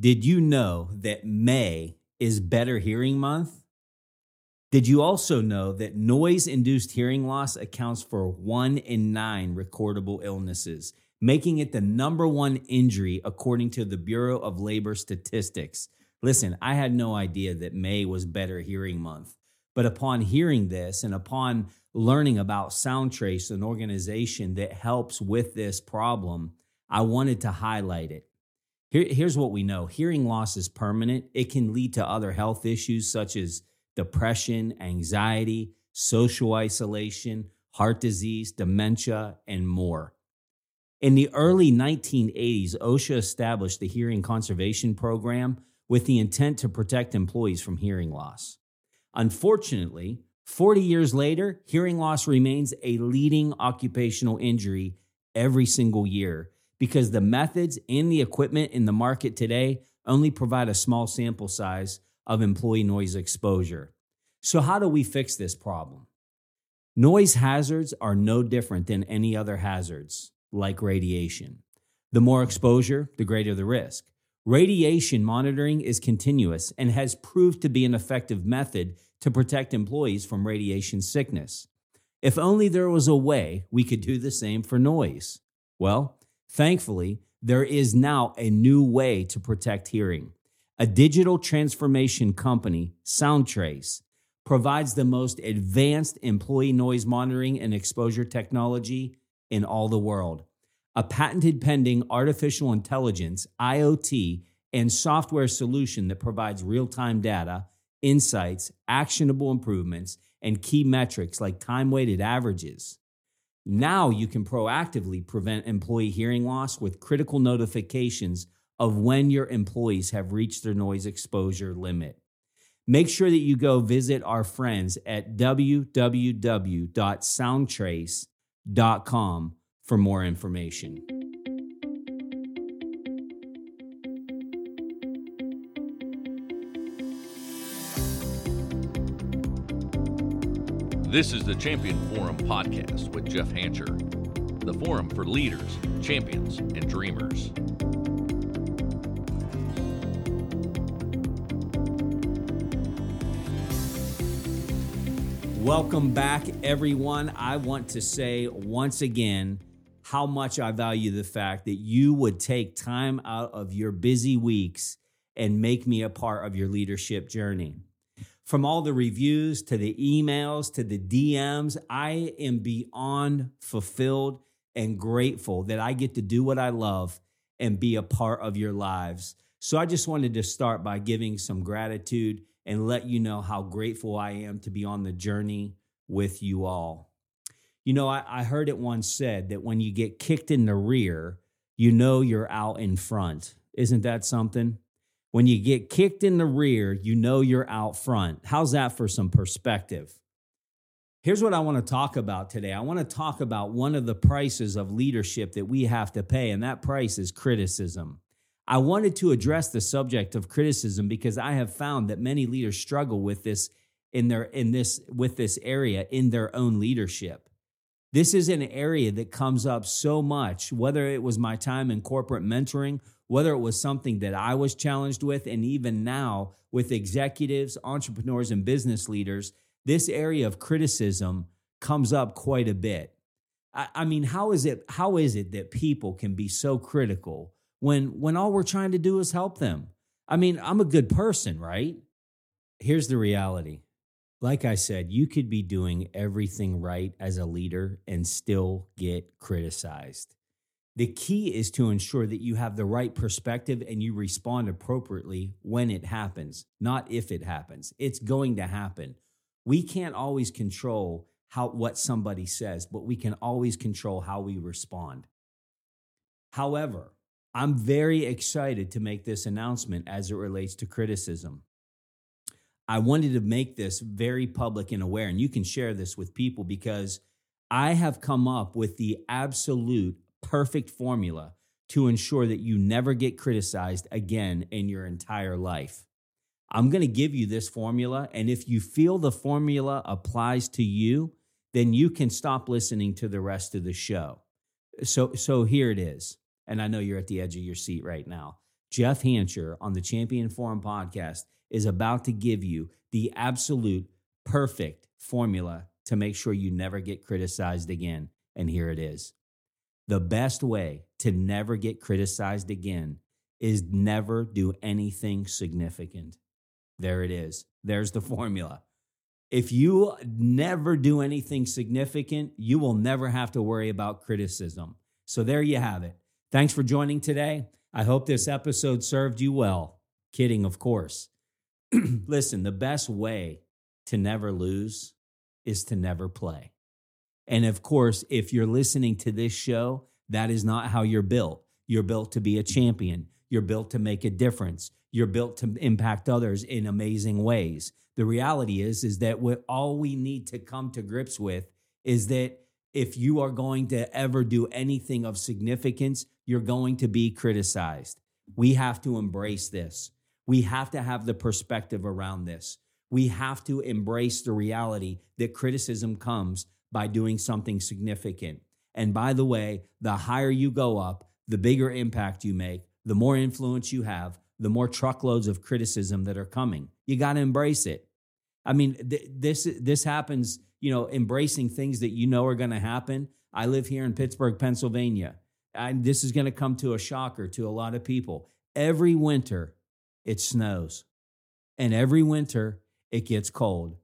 Did you know that May is Better Hearing Month? Did you also know that noise induced hearing loss accounts for one in nine recordable illnesses, making it the number one injury according to the Bureau of Labor Statistics? Listen, I had no idea that May was Better Hearing Month, but upon hearing this and upon learning about Soundtrace, an organization that helps with this problem, I wanted to highlight it. Here, here's what we know hearing loss is permanent. It can lead to other health issues such as depression, anxiety, social isolation, heart disease, dementia, and more. In the early 1980s, OSHA established the Hearing Conservation Program with the intent to protect employees from hearing loss. Unfortunately, 40 years later, hearing loss remains a leading occupational injury every single year because the methods and the equipment in the market today only provide a small sample size of employee noise exposure. So, how do we fix this problem? Noise hazards are no different than any other hazards, like radiation. The more exposure, the greater the risk. Radiation monitoring is continuous and has proved to be an effective method to protect employees from radiation sickness. If only there was a way we could do the same for noise. Well, Thankfully, there is now a new way to protect hearing. A digital transformation company, Soundtrace, provides the most advanced employee noise monitoring and exposure technology in all the world. A patented pending artificial intelligence, IoT, and software solution that provides real time data, insights, actionable improvements, and key metrics like time weighted averages. Now you can proactively prevent employee hearing loss with critical notifications of when your employees have reached their noise exposure limit. Make sure that you go visit our friends at www.soundtrace.com for more information. This is the Champion Forum podcast with Jeff Hancher, the forum for leaders, champions, and dreamers. Welcome back, everyone. I want to say once again how much I value the fact that you would take time out of your busy weeks and make me a part of your leadership journey from all the reviews to the emails to the DMs, I am beyond fulfilled and grateful that I get to do what I love and be a part of your lives. So I just wanted to start by giving some gratitude and let you know how grateful I am to be on the journey with you all. You know, I, I heard it once said that when you get kicked in the rear, you know you're out in front. Isn't that something? When you get kicked in the rear, you know you're out front. How's that for some perspective? Here's what I want to talk about today. I want to talk about one of the prices of leadership that we have to pay, and that price is criticism. I wanted to address the subject of criticism because I have found that many leaders struggle with this in their in this with this area in their own leadership. This is an area that comes up so much, whether it was my time in corporate mentoring whether it was something that I was challenged with, and even now with executives, entrepreneurs, and business leaders, this area of criticism comes up quite a bit. I, I mean, how is it? How is it that people can be so critical when when all we're trying to do is help them? I mean, I'm a good person, right? Here's the reality. Like I said, you could be doing everything right as a leader and still get criticized. The key is to ensure that you have the right perspective and you respond appropriately when it happens, not if it happens. It's going to happen. We can't always control how what somebody says, but we can always control how we respond. However, I'm very excited to make this announcement as it relates to criticism. I wanted to make this very public and aware, and you can share this with people because I have come up with the absolute perfect formula to ensure that you never get criticized again in your entire life. I'm going to give you this formula. And if you feel the formula applies to you, then you can stop listening to the rest of the show. So, so here it is. And I know you're at the edge of your seat right now. Jeff Hancher on the Champion Forum podcast is about to give you the absolute perfect formula to make sure you never get criticized again. And here it is. The best way to never get criticized again is never do anything significant. There it is. There's the formula. If you never do anything significant, you will never have to worry about criticism. So there you have it. Thanks for joining today. I hope this episode served you well. Kidding, of course. Listen, the best way to never lose is to never play. And of course, if you're listening to this show, that is not how you're built. You're built to be a champion. You're built to make a difference. You're built to impact others in amazing ways. The reality is is that what all we need to come to grips with is that if you are going to ever do anything of significance, you're going to be criticized. We have to embrace this. We have to have the perspective around this. We have to embrace the reality that criticism comes by doing something significant. And by the way, the higher you go up, the bigger impact you make, the more influence you have, the more truckloads of criticism that are coming. You got to embrace it. I mean, th- this this happens, you know, embracing things that you know are going to happen. I live here in Pittsburgh, Pennsylvania. And this is going to come to a shocker to a lot of people. Every winter, it snows. And every winter, it gets cold.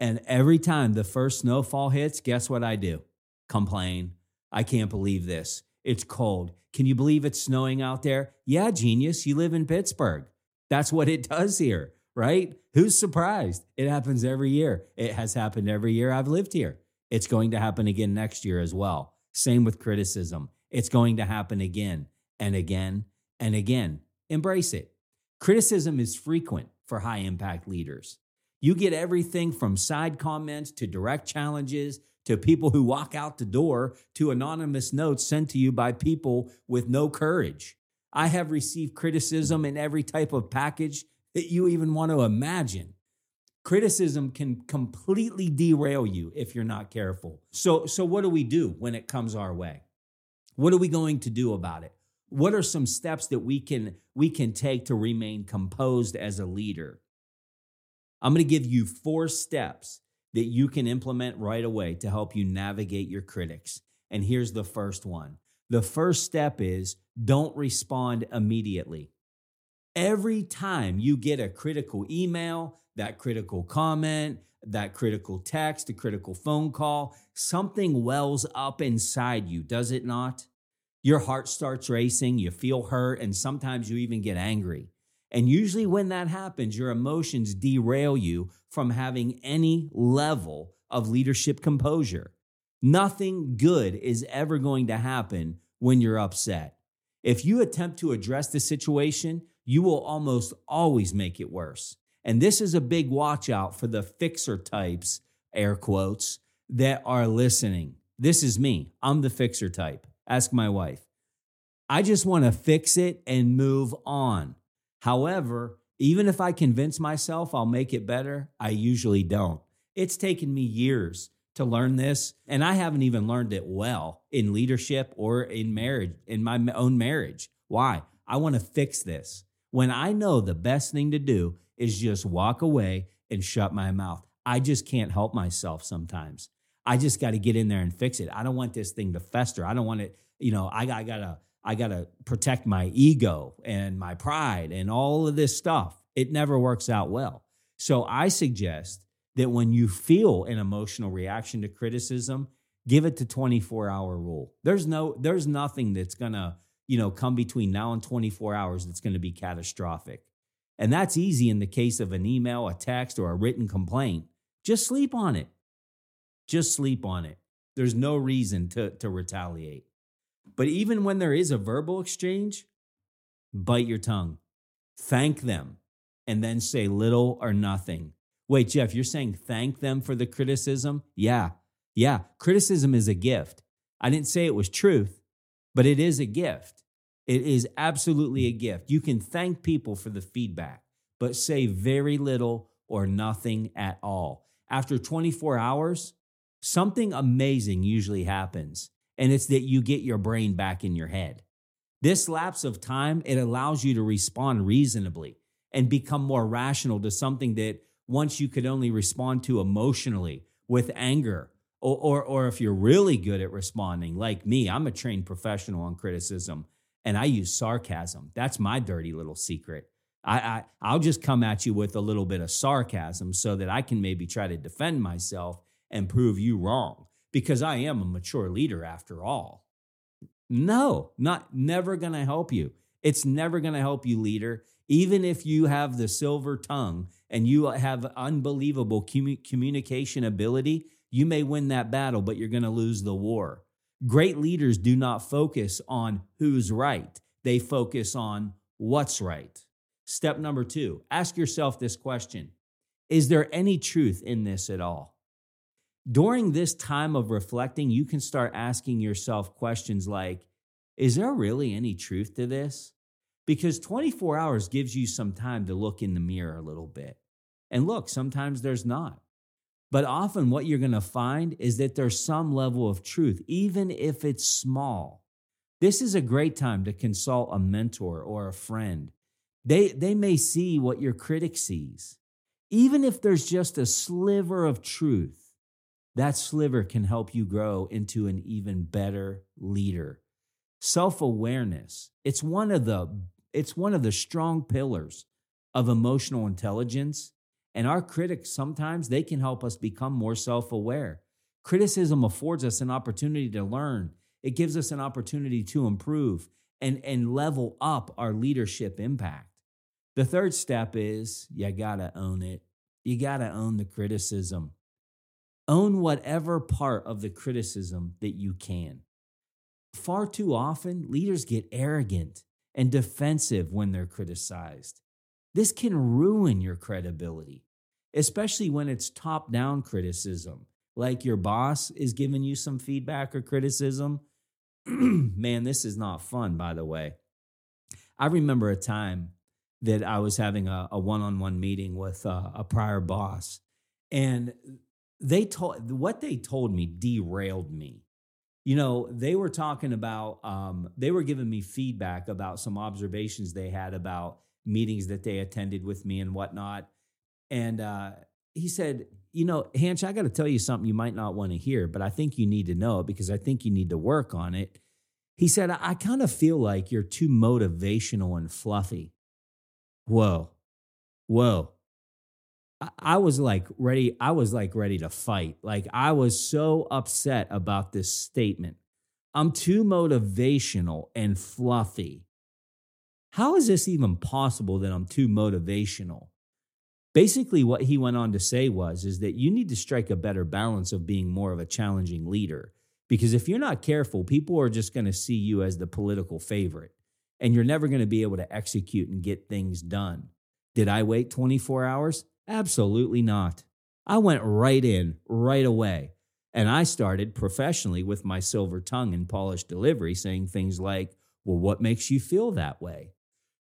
And every time the first snowfall hits, guess what I do? Complain. I can't believe this. It's cold. Can you believe it's snowing out there? Yeah, genius. You live in Pittsburgh. That's what it does here, right? Who's surprised? It happens every year. It has happened every year I've lived here. It's going to happen again next year as well. Same with criticism. It's going to happen again and again and again. Embrace it. Criticism is frequent for high impact leaders. You get everything from side comments to direct challenges to people who walk out the door to anonymous notes sent to you by people with no courage. I have received criticism in every type of package that you even want to imagine. Criticism can completely derail you if you're not careful. So, so what do we do when it comes our way? What are we going to do about it? What are some steps that we can we can take to remain composed as a leader? I'm going to give you four steps that you can implement right away to help you navigate your critics. And here's the first one. The first step is don't respond immediately. Every time you get a critical email, that critical comment, that critical text, a critical phone call, something wells up inside you, does it not? Your heart starts racing, you feel hurt, and sometimes you even get angry. And usually, when that happens, your emotions derail you from having any level of leadership composure. Nothing good is ever going to happen when you're upset. If you attempt to address the situation, you will almost always make it worse. And this is a big watch out for the fixer types, air quotes, that are listening. This is me. I'm the fixer type. Ask my wife. I just want to fix it and move on. However, even if I convince myself I'll make it better, I usually don't. It's taken me years to learn this, and I haven't even learned it well in leadership or in marriage, in my own marriage. Why? I want to fix this. When I know the best thing to do is just walk away and shut my mouth. I just can't help myself sometimes. I just got to get in there and fix it. I don't want this thing to fester. I don't want it, you know, I, I got to I got to protect my ego and my pride and all of this stuff. It never works out well. So I suggest that when you feel an emotional reaction to criticism, give it to 24 hour rule. There's no there's nothing that's going to, you know, come between now and 24 hours that's going to be catastrophic. And that's easy in the case of an email, a text or a written complaint. Just sleep on it. Just sleep on it. There's no reason to to retaliate. But even when there is a verbal exchange, bite your tongue, thank them, and then say little or nothing. Wait, Jeff, you're saying thank them for the criticism? Yeah. Yeah. Criticism is a gift. I didn't say it was truth, but it is a gift. It is absolutely a gift. You can thank people for the feedback, but say very little or nothing at all. After 24 hours, something amazing usually happens and it's that you get your brain back in your head. This lapse of time, it allows you to respond reasonably and become more rational to something that once you could only respond to emotionally with anger. Or, or, or if you're really good at responding, like me, I'm a trained professional on criticism and I use sarcasm. That's my dirty little secret. I, I I'll just come at you with a little bit of sarcasm so that I can maybe try to defend myself and prove you wrong because I am a mature leader after all. No, not never going to help you. It's never going to help you, leader. Even if you have the silver tongue and you have unbelievable communication ability, you may win that battle, but you're going to lose the war. Great leaders do not focus on who's right, they focus on what's right. Step number two ask yourself this question Is there any truth in this at all? During this time of reflecting, you can start asking yourself questions like Is there really any truth to this? Because 24 hours gives you some time to look in the mirror a little bit. And look, sometimes there's not. But often what you're going to find is that there's some level of truth, even if it's small. This is a great time to consult a mentor or a friend they, they may see what your critic sees. Even if there's just a sliver of truth, that sliver can help you grow into an even better leader. Self-awareness, it's one of the it's one of the strong pillars of emotional intelligence, and our critics sometimes they can help us become more self-aware. Criticism affords us an opportunity to learn. It gives us an opportunity to improve and, and level up our leadership impact. The third step is you got to own it. You got to own the criticism. Own whatever part of the criticism that you can. Far too often, leaders get arrogant and defensive when they're criticized. This can ruin your credibility, especially when it's top down criticism, like your boss is giving you some feedback or criticism. Man, this is not fun, by the way. I remember a time that I was having a, a one-on-one meeting with uh, a prior boss, and they told what they told me derailed me. You know, they were talking about um, they were giving me feedback about some observations they had about meetings that they attended with me and whatnot. And uh, he said, "You know, Hanch, I got to tell you something you might not want to hear, but I think you need to know it because I think you need to work on it." He said, "I, I kind of feel like you're too motivational and fluffy." whoa, whoa. I, was like ready. I was like ready to fight. Like I was so upset about this statement. I'm too motivational and fluffy. How is this even possible that I'm too motivational? Basically, what he went on to say was is that you need to strike a better balance of being more of a challenging leader. Because if you're not careful, people are just going to see you as the political favorite and you're never going to be able to execute and get things done. Did I wait 24 hours? Absolutely not. I went right in right away. And I started professionally with my silver tongue and polished delivery, saying things like, Well, what makes you feel that way?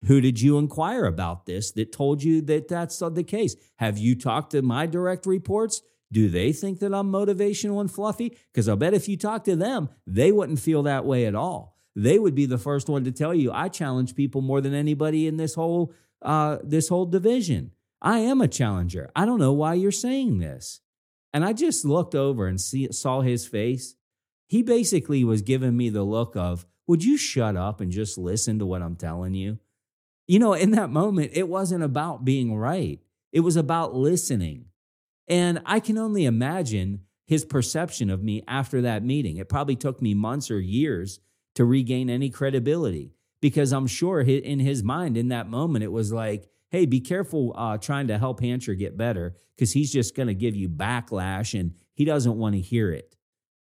Who did you inquire about this that told you that that's the case? Have you talked to my direct reports? Do they think that I'm motivational and fluffy? Because I'll bet if you talk to them, they wouldn't feel that way at all they would be the first one to tell you I challenge people more than anybody in this whole uh, this whole division. I am a challenger. I don't know why you're saying this. And I just looked over and see, saw his face. He basically was giving me the look of, Would you shut up and just listen to what I'm telling you? You know, in that moment, it wasn't about being right, it was about listening. And I can only imagine his perception of me after that meeting. It probably took me months or years to regain any credibility because I'm sure in his mind in that moment it was like, hey, be careful uh, trying to help Hancher get better because he's just going to give you backlash and he doesn't want to hear it.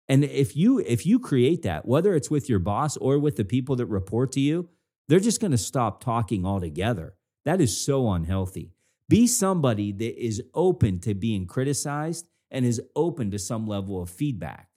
And if you if you create that, whether it's with your boss or with the people that report to you, they're just going to stop talking altogether. That is so unhealthy. Be somebody that is open to being criticized and is open to some level of feedback.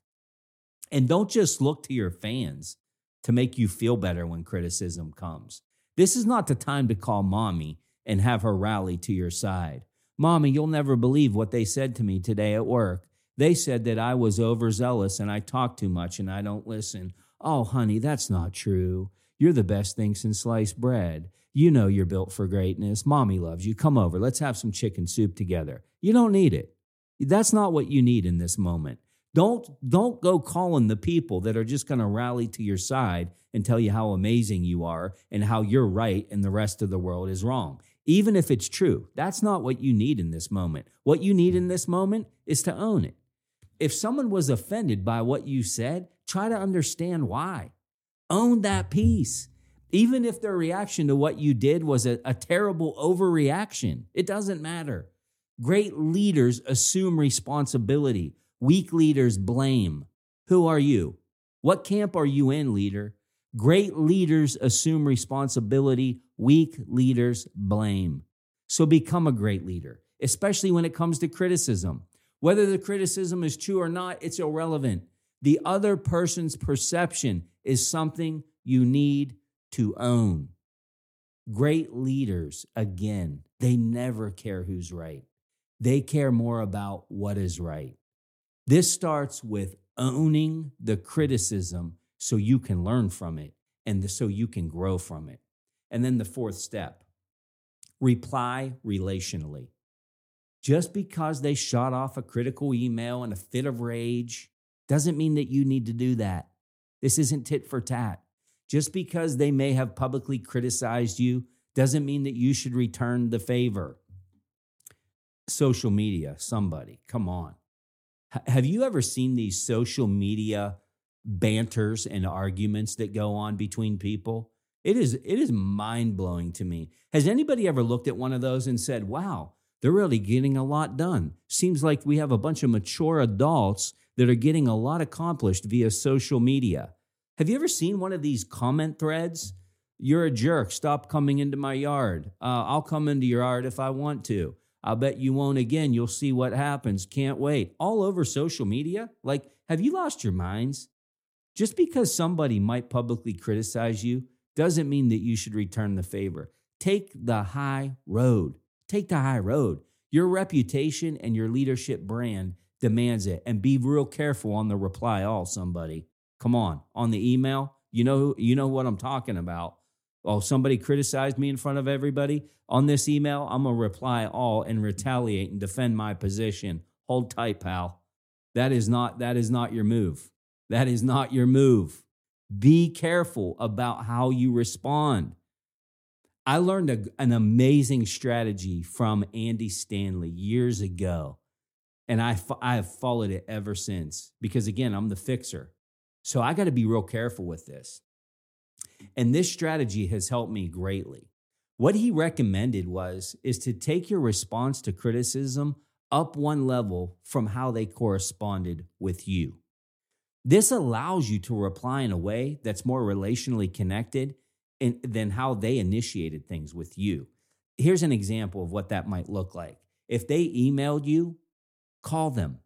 And don't just look to your fans to make you feel better when criticism comes. This is not the time to call mommy and have her rally to your side. Mommy, you'll never believe what they said to me today at work. They said that I was overzealous and I talk too much and I don't listen. Oh, honey, that's not true. You're the best thing since sliced bread. You know you're built for greatness. Mommy loves you. Come over. Let's have some chicken soup together. You don't need it. That's not what you need in this moment. Don't don't go calling the people that are just going to rally to your side and tell you how amazing you are and how you're right and the rest of the world is wrong. Even if it's true, that's not what you need in this moment. What you need in this moment is to own it. If someone was offended by what you said, try to understand why. Own that piece. Even if their reaction to what you did was a, a terrible overreaction, it doesn't matter. Great leaders assume responsibility. Weak leaders blame. Who are you? What camp are you in, leader? Great leaders assume responsibility. Weak leaders blame. So become a great leader, especially when it comes to criticism. Whether the criticism is true or not, it's irrelevant. The other person's perception is something you need to own. Great leaders, again, they never care who's right. They care more about what is right. This starts with owning the criticism so you can learn from it and so you can grow from it. And then the fourth step reply relationally. Just because they shot off a critical email in a fit of rage doesn't mean that you need to do that. This isn't tit for tat. Just because they may have publicly criticized you doesn't mean that you should return the favor. Social media, somebody, come on. Have you ever seen these social media banters and arguments that go on between people? It is it is mind-blowing to me. Has anybody ever looked at one of those and said, "Wow, they're really getting a lot done." Seems like we have a bunch of mature adults that are getting a lot accomplished via social media. Have you ever seen one of these comment threads? You're a jerk. Stop coming into my yard. Uh, I'll come into your yard if I want to. I'll bet you won't again. You'll see what happens. Can't wait. All over social media. Like, have you lost your minds? Just because somebody might publicly criticize you doesn't mean that you should return the favor. Take the high road. Take the high road. Your reputation and your leadership brand demands it. And be real careful on the reply all, somebody. Come on. On the email, you know, you know what I'm talking about. Oh, somebody criticized me in front of everybody on this email. I'm gonna reply all and retaliate and defend my position. Hold tight, pal. That is not that is not your move. That is not your move. Be careful about how you respond. I learned a, an amazing strategy from Andy Stanley years ago, and I, I have followed it ever since because, again, I'm the fixer. So I got to be real careful with this. And this strategy has helped me greatly. What he recommended was is to take your response to criticism up one level from how they corresponded with you. This allows you to reply in a way that's more relationally connected in, than how they initiated things with you. Here's an example of what that might look like. If they emailed you, call them.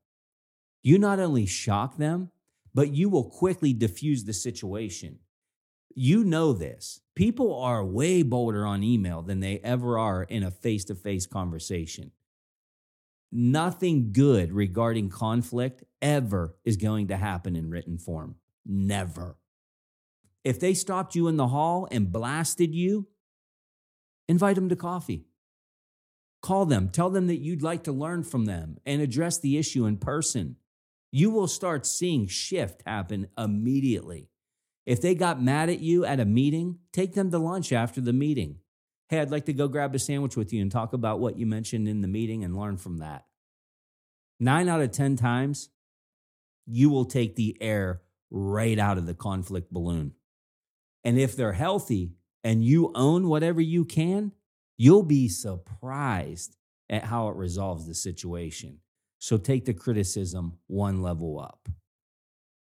You not only shock them, but you will quickly diffuse the situation. You know this. People are way bolder on email than they ever are in a face to face conversation nothing good regarding conflict ever is going to happen in written form. Never. If they stopped you in the hall and blasted you, invite them to coffee. Call them, tell them that you'd like to learn from them and address the issue in person. You will start seeing shift happen immediately. If they got mad at you at a meeting, take them to lunch after the meeting. Hey, I'd like to go grab a sandwich with you and talk about what you mentioned in the meeting and learn from that. Nine out of 10 times, you will take the air right out of the conflict balloon. And if they're healthy and you own whatever you can, you'll be surprised at how it resolves the situation. So take the criticism one level up.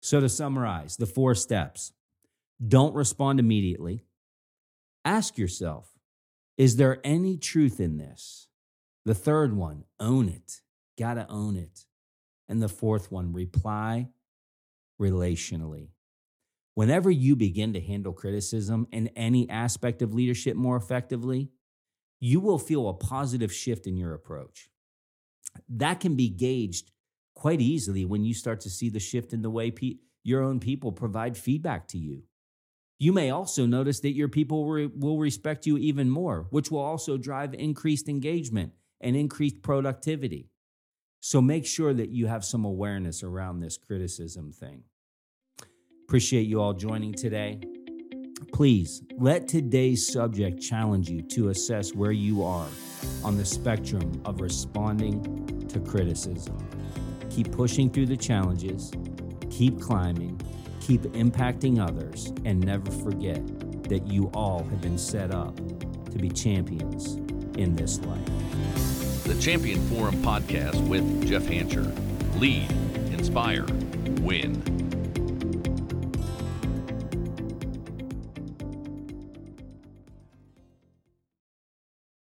So to summarize, the four steps don't respond immediately. Ask yourself, is there any truth in this? The third one, own it. Got to own it. And the fourth one, reply relationally. Whenever you begin to handle criticism in any aspect of leadership more effectively, you will feel a positive shift in your approach. That can be gauged quite easily when you start to see the shift in the way pe- your own people provide feedback to you You may also notice that your people will respect you even more, which will also drive increased engagement and increased productivity. So make sure that you have some awareness around this criticism thing. Appreciate you all joining today. Please let today's subject challenge you to assess where you are on the spectrum of responding to criticism. Keep pushing through the challenges, keep climbing, keep impacting others, and never forget that you all have been set up to be champions in this life. The Champion Forum podcast with Jeff Hancher. Lead, inspire, win.